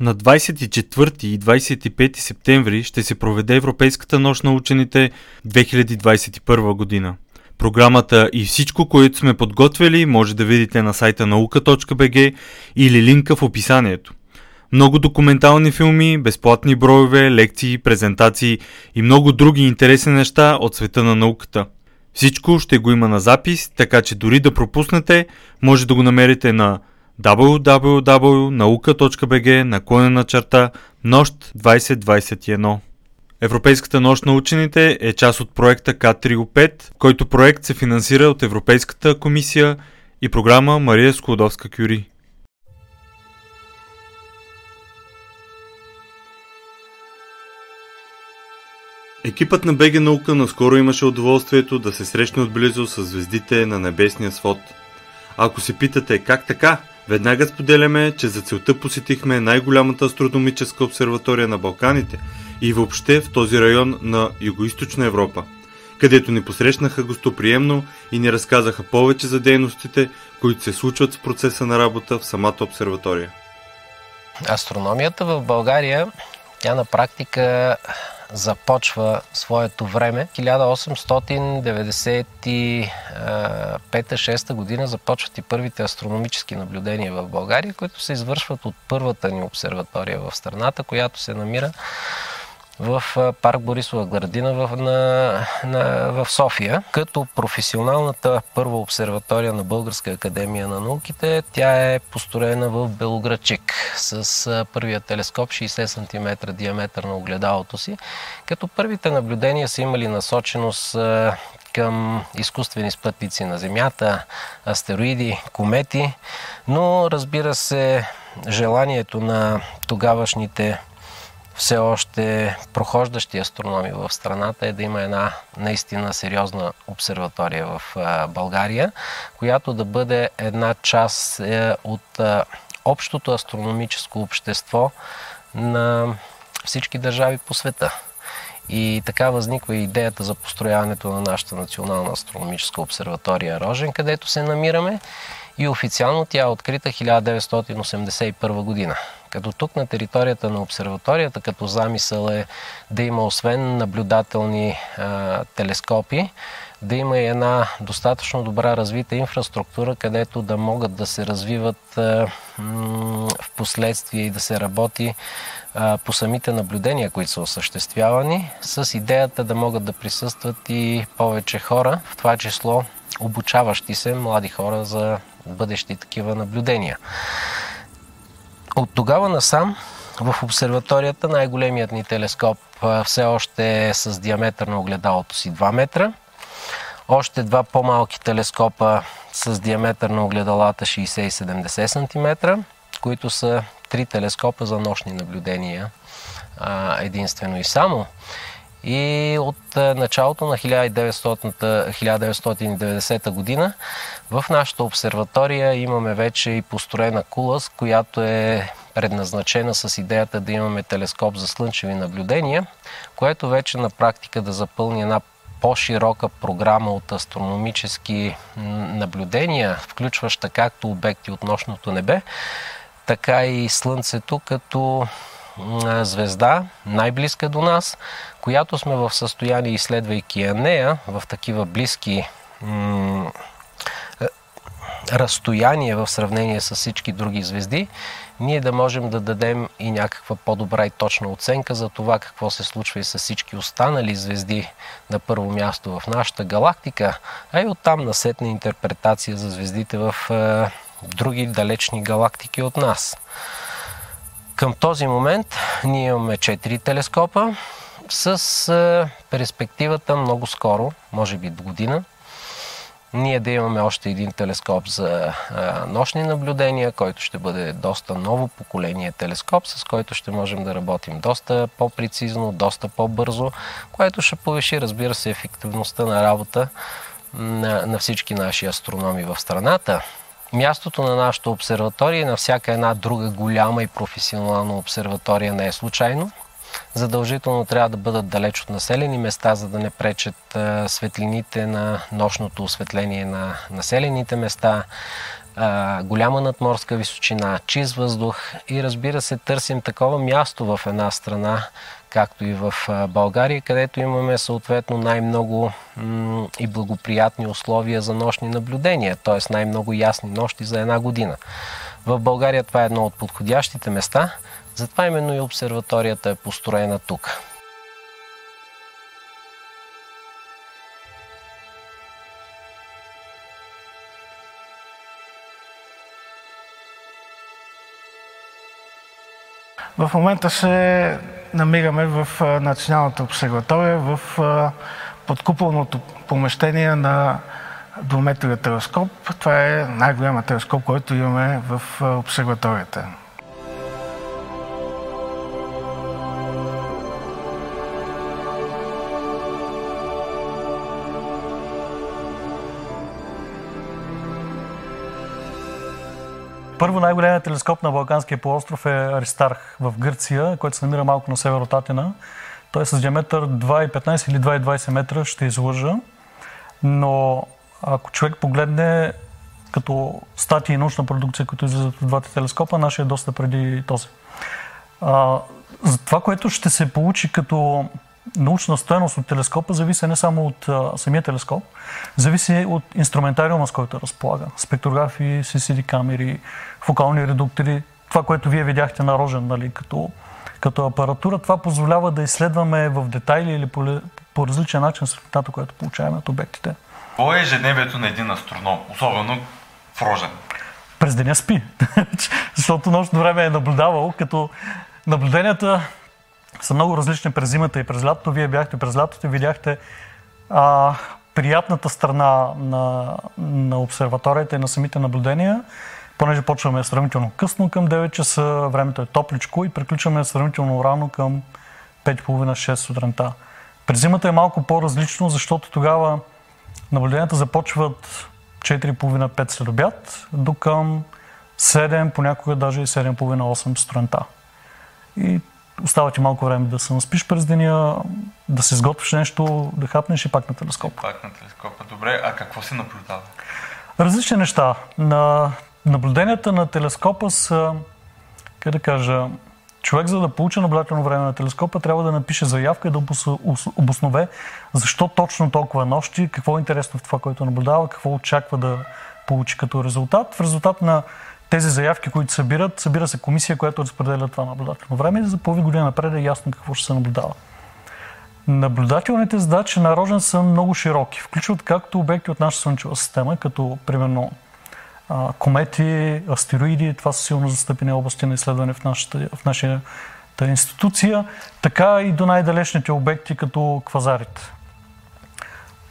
На 24 и 25 септември ще се проведе Европейската нощ на учените 2021 година. Програмата и всичко, което сме подготвили, може да видите на сайта наука.бг или линка в описанието. Много документални филми, безплатни броеве, лекции, презентации и много други интересни неща от света на науката. Всичко ще го има на запис, така че дори да пропуснете, може да го намерите на www.nauka.bg наклонена черта Нощ 2021. Европейската нощ на учените е част от проекта К3O5, който проект се финансира от Европейската комисия и програма Мария Склодовска-Кюри. Екипът на БГ Наука наскоро имаше удоволствието да се срещне отблизо с звездите на небесния свод. Ако се питате как така, веднага споделяме, че за целта посетихме най-голямата астрономическа обсерватория на Балканите и въобще в този район на Юго-Источна Европа, където ни посрещнаха гостоприемно и ни разказаха повече за дейностите, които се случват в процеса на работа в самата обсерватория. Астрономията в България, тя на практика започва своето време. 1895-6 година започват и първите астрономически наблюдения в България, които се извършват от първата ни обсерватория в страната, която се намира в парк Борисова градина в, на, на, в София. Като професионалната първа обсерватория на Българска академия на науките, тя е построена в Белоградчик с първия телескоп 60 см диаметър на огледалото си, като първите наблюдения са имали насоченост към изкуствени спътници на Земята, астероиди, комети, но разбира се, желанието на тогавашните все още прохождащи астрономи в страната е да има една наистина сериозна обсерватория в България, която да бъде една част е, от общото астрономическо общество на всички държави по света. И така възниква идеята за построяването на нашата национална астрономическа обсерватория Рожен, където се намираме. И официално тя е открита 1981 година. Като тук на територията на обсерваторията, като замисъл е да има освен наблюдателни а, телескопи, да има и една достатъчно добра развита инфраструктура, където да могат да се развиват а, м- в последствие и да се работи а, по самите наблюдения, които са осъществявани, с идеята да могат да присъстват и повече хора, в това число обучаващи се млади хора за бъдещи такива наблюдения. От тогава насам в обсерваторията най-големият ни телескоп все още е с диаметър на огледалото си 2 метра. Още два по-малки телескопа с диаметър на огледалата 60 и 70 см, които са три телескопа за нощни наблюдения единствено и само. И от началото на 1990 година в нашата обсерватория имаме вече и построена кула, с която е предназначена с идеята да имаме телескоп за слънчеви наблюдения, което вече на практика да запълни една по-широка програма от астрономически наблюдения, включваща както обекти от нощното небе, така и Слънцето като звезда, най-близка до нас, която сме в състояние, изследвайки я нея в такива близки м- разстояние в сравнение с всички други звезди, ние да можем да дадем и някаква по-добра и точна оценка за това какво се случва и с всички останали звезди на първо място в нашата галактика, а и оттам насетна интерпретация за звездите в е, други далечни галактики от нас. Към този момент ние имаме 4 телескопа с е, перспективата много скоро, може би до година, ние да имаме още един телескоп за а, нощни наблюдения, който ще бъде доста ново поколение телескоп, с който ще можем да работим доста по-прецизно, доста по-бързо, което ще повиши, разбира се, ефективността на работа на, на всички наши астрономи в страната. Мястото на нашата обсерватория и на всяка една друга голяма и професионална обсерватория не е случайно задължително трябва да бъдат далеч от населени места, за да не пречат светлините на нощното осветление на населените места. А, голяма надморска височина, чист въздух и разбира се търсим такова място в една страна, както и в България, където имаме съответно най-много м- и благоприятни условия за нощни наблюдения, т.е. най-много ясни нощи за една година. В България това е едно от подходящите места, затова именно и обсерваторията е построена тук. В момента се намираме в Националната обсерватория, в подкупълното помещение на двуметровия телескоп. Това е най-голямият телескоп, който имаме в обсерваторията. Първо най-големият телескоп на Балканския полуостров е Аристарх в Гърция, който се намира малко на север от Атина. Той е с диаметър 2,15 или 2,20 метра, ще излъжа. Но ако човек погледне като статии и научна продукция, които излизат от двата телескопа, нашия е доста преди този. А, за това, което ще се получи като научна стоеност от телескопа зависи не само от а, самия телескоп, зависи от инструментариума, с който разполага. Спектрографии, CCD камери, фокални редуктори, това, което вие видяхте на Рожен, нали, като, като апаратура, това позволява да изследваме в детайли или по, по различен начин светлината, която получаваме от обектите. Какво е ежедневието на един астроном, особено в Рожен? През деня спи, защото нощно време е наблюдавал, като наблюденията са много различни през зимата и през лятото. Вие бяхте през лятото и видяхте а, приятната страна на, на обсерваторията и на самите наблюдения, понеже почваме сравнително късно към 9 часа, времето е топличко и приключваме сравнително рано към 5.30-6 сутринта. През зимата е малко по-различно, защото тогава наблюденията започват 4.30-5 след обяд, до към 7, понякога даже и 7.30-8 сутринта. И остава ти малко време да се наспиш през деня, да се сготвиш нещо, да хапнеш и пак на телескоп. Пак на телескопа. Добре, а какво се наблюдава? Различни неща. На наблюденията на телескопа са, как да кажа, човек за да получи наблюдателно време на телескопа трябва да напише заявка и да обоснове защо точно толкова нощи, какво е интересно в това, което наблюдава, какво очаква да получи като резултат. В резултат на тези заявки, които събират, събира се комисия, която разпределя това наблюдателно време и за половин година напред е ясно какво ще се наблюдава. Наблюдателните задачи на Рожен са много широки. Включват както обекти от нашата Слънчева система, като примерно комети, астероиди, това са силно застъпени области на изследване в нашата, в нашата институция, така и до най-далечните обекти, като квазарите.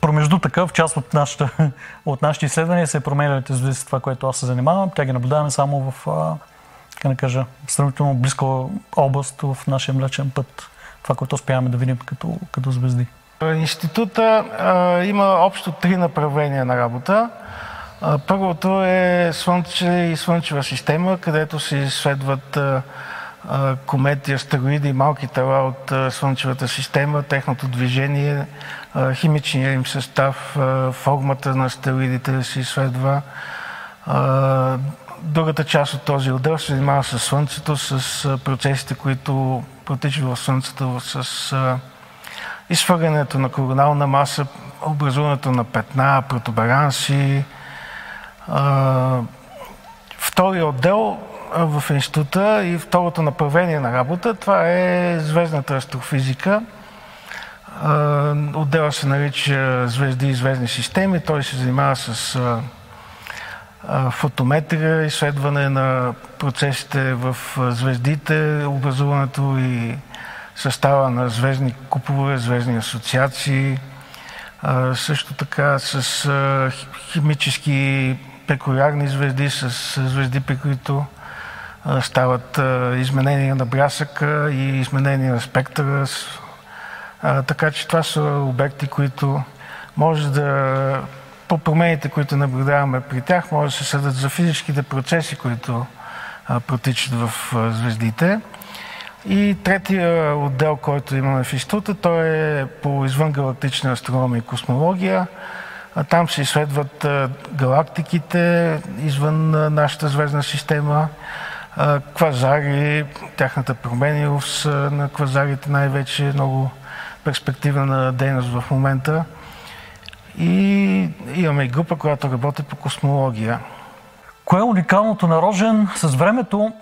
Промежду такъв, част от, нашата, от нашите изследвания се променят звезди с това, което аз се занимавам. Тя ги наблюдаваме само в, как да кажа, сравнително близка област в нашия млечен път. Това, което успяваме да видим като, като звезди. Института а, има общо три направления на работа. А, първото е Слънце и Слънчева система, където се изследват а, комети, астероиди и малки тела от Слънчевата система, техното движение, химичния им състав, формата на астероидите да се изследва. Другата част от този отдел се занимава с Слънцето, с процесите, които протичат в Слънцето, с изхвърлянето на коронална маса, образуването на петна, протуберанси. Втория отдел в института и второто направление на работа, това е звездната астрофизика. Отдела се нарича звезди и звездни системи. Той се занимава с фотометрия, изследване на процесите в звездите, образуването и състава на звездни купове, звездни асоциации, също така с химически пекулярни звезди, с звезди, при които стават изменения на брясъка и изменения на спектъра. Така че това са обекти, които може да по промените, които наблюдаваме при тях, може да се съдат за физическите процеси, които протичат в звездите. И третия отдел, който имаме в института, той е по извънгалактична астрономия и космология. Там се изследват галактиките извън нашата звездна система, квазари, тяхната променливост на квазарите най-вече е много перспективна дейност в момента. И имаме и група, която работи по космология. Кое е уникалното на Рожен? С времето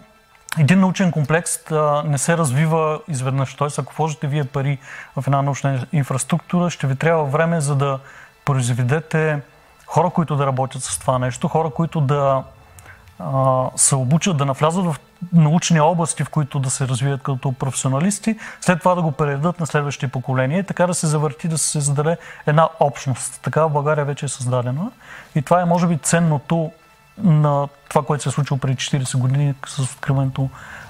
един научен комплекс не се развива изведнъж. Тоест, ако вложите вие пари в една научна инфраструктура, ще ви трябва време за да произведете хора, които да работят с това нещо, хора, които да се обучат да навлязат в научни области, в които да се развият като професионалисти, след това да го предадат на следващите поколения, така да се завърти, да се създаде една общност. Така в България вече е създадена. И това е, може би, ценното на това, което се е случило преди 40 години с откриването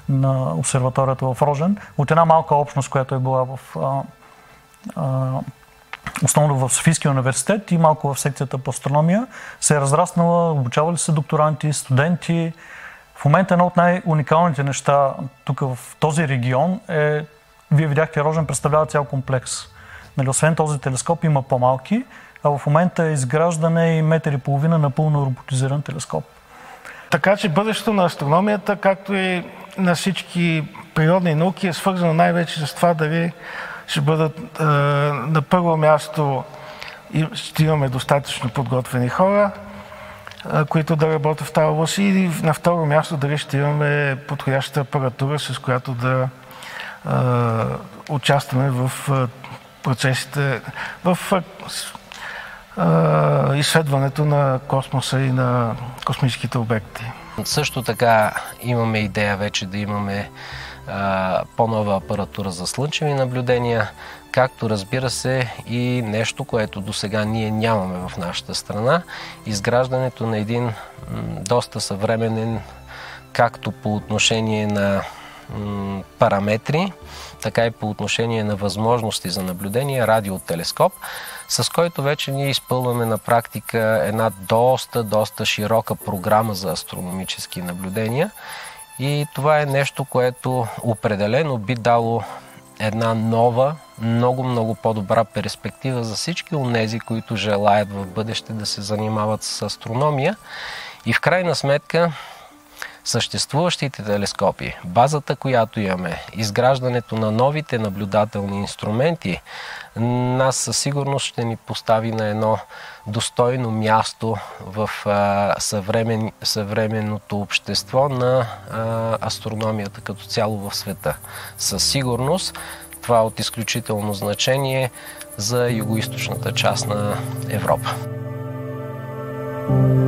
на обсерваторията в Рожен. От една малка общност, която е била в а, а, основно в Софийския университет и малко в секцията по астрономия, се е разраснала, обучавали се докторанти, студенти. В момента едно от най-уникалните неща тук в този регион е, вие видяхте, Рожен представлява цял комплекс. Нали, освен този телескоп има по-малки, а в момента е изграждане и метър и половина напълно роботизиран телескоп. Така че бъдещето на астрономията, както и на всички природни науки, е свързано най-вече с това дали ще бъдат е, на първо място ще имаме достатъчно подготвени хора, е, които да работят в тази област и на второ място дали ще имаме подходяща апаратура, с която да е, участваме в процесите, в изследването на космоса и на космическите обекти. Също така имаме идея вече да имаме по-нова апаратура за слънчеви наблюдения, както разбира се и нещо, което до сега ние нямаме в нашата страна, изграждането на един доста съвременен, както по отношение на параметри, така и по отношение на възможности за наблюдение, радиотелескоп, с който вече ние изпълваме на практика една доста, доста широка програма за астрономически наблюдения. И това е нещо, което определено би дало една нова, много, много по-добра перспектива за всички от тези, които желаят в бъдеще да се занимават с астрономия. И в крайна сметка съществуващите телескопи, базата, която имаме, изграждането на новите наблюдателни инструменти, нас със сигурност ще ни постави на едно достойно място в а, съвремен, съвременното общество на а, астрономията като цяло в света. Със сигурност това е от изключително значение за югоисточната част на Европа. you